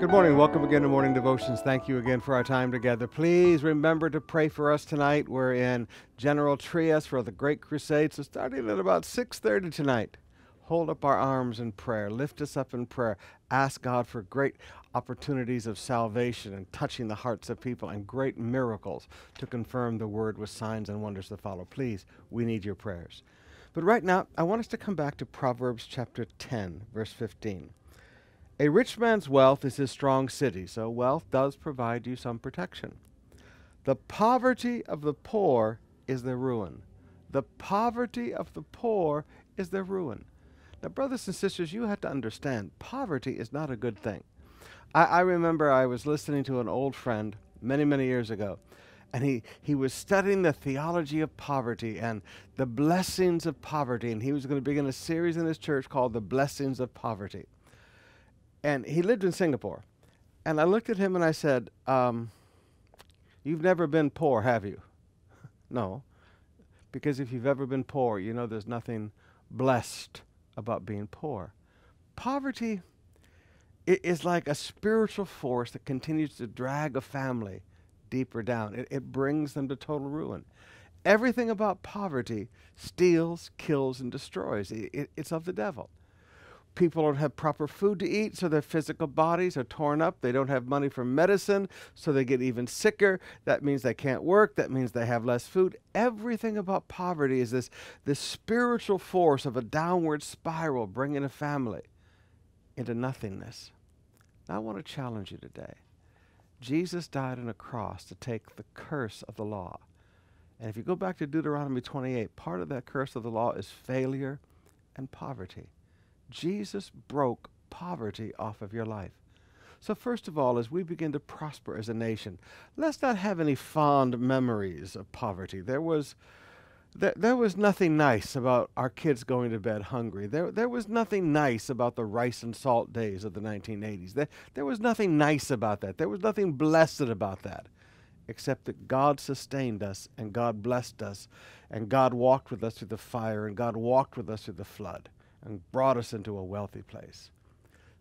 Good morning. Welcome again to Morning Devotions. Thank you again for our time together. Please remember to pray for us tonight. We're in General Trias for the Great Crusade, so starting at about 6:30 tonight. Hold up our arms in prayer. Lift us up in prayer. Ask God for great opportunities of salvation and touching the hearts of people and great miracles to confirm the word with signs and wonders to follow. Please, we need your prayers. But right now, I want us to come back to Proverbs chapter 10, verse 15. A rich man's wealth is his strong city, so wealth does provide you some protection. The poverty of the poor is their ruin. The poverty of the poor is their ruin. Now, brothers and sisters, you have to understand poverty is not a good thing. I, I remember I was listening to an old friend many, many years ago, and he, he was studying the theology of poverty and the blessings of poverty, and he was going to begin a series in his church called The Blessings of Poverty and he lived in Singapore. And I looked at him and I said, um, You've never been poor, have you? no. Because if you've ever been poor, you know there's nothing blessed about being poor. Poverty is like a spiritual force that continues to drag a family deeper down. It, it brings them to total ruin. Everything about poverty steals, kills, and destroys. It, it, it's of the devil people don't have proper food to eat, so their physical bodies are torn up. They don't have money for medicine, so they get even sicker. That means they can't work. That means they have less food. Everything about poverty is this, this spiritual force of a downward spiral bringing a family into nothingness. Now, I want to challenge you today. Jesus died on a cross to take the curse of the law. And if you go back to Deuteronomy 28, part of that curse of the law is failure and poverty. Jesus broke poverty off of your life. So, first of all, as we begin to prosper as a nation, let's not have any fond memories of poverty. There was, there, there was nothing nice about our kids going to bed hungry. There, there was nothing nice about the rice and salt days of the 1980s. There, there was nothing nice about that. There was nothing blessed about that, except that God sustained us and God blessed us and God walked with us through the fire and God walked with us through the flood and brought us into a wealthy place.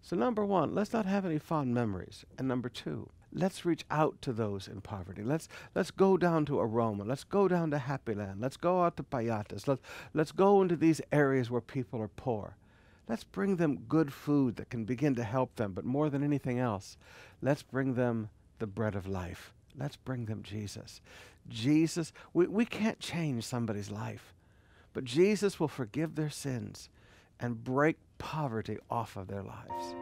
So, number one, let's not have any fond memories. And number two, let's reach out to those in poverty. Let's, let's go down to Aroma. Let's go down to Happy Land. Let's go out to Payatas. Let's, let's go into these areas where people are poor. Let's bring them good food that can begin to help them. But more than anything else, let's bring them the bread of life. Let's bring them Jesus. Jesus, we, we can't change somebody's life, but Jesus will forgive their sins and break poverty off of their lives.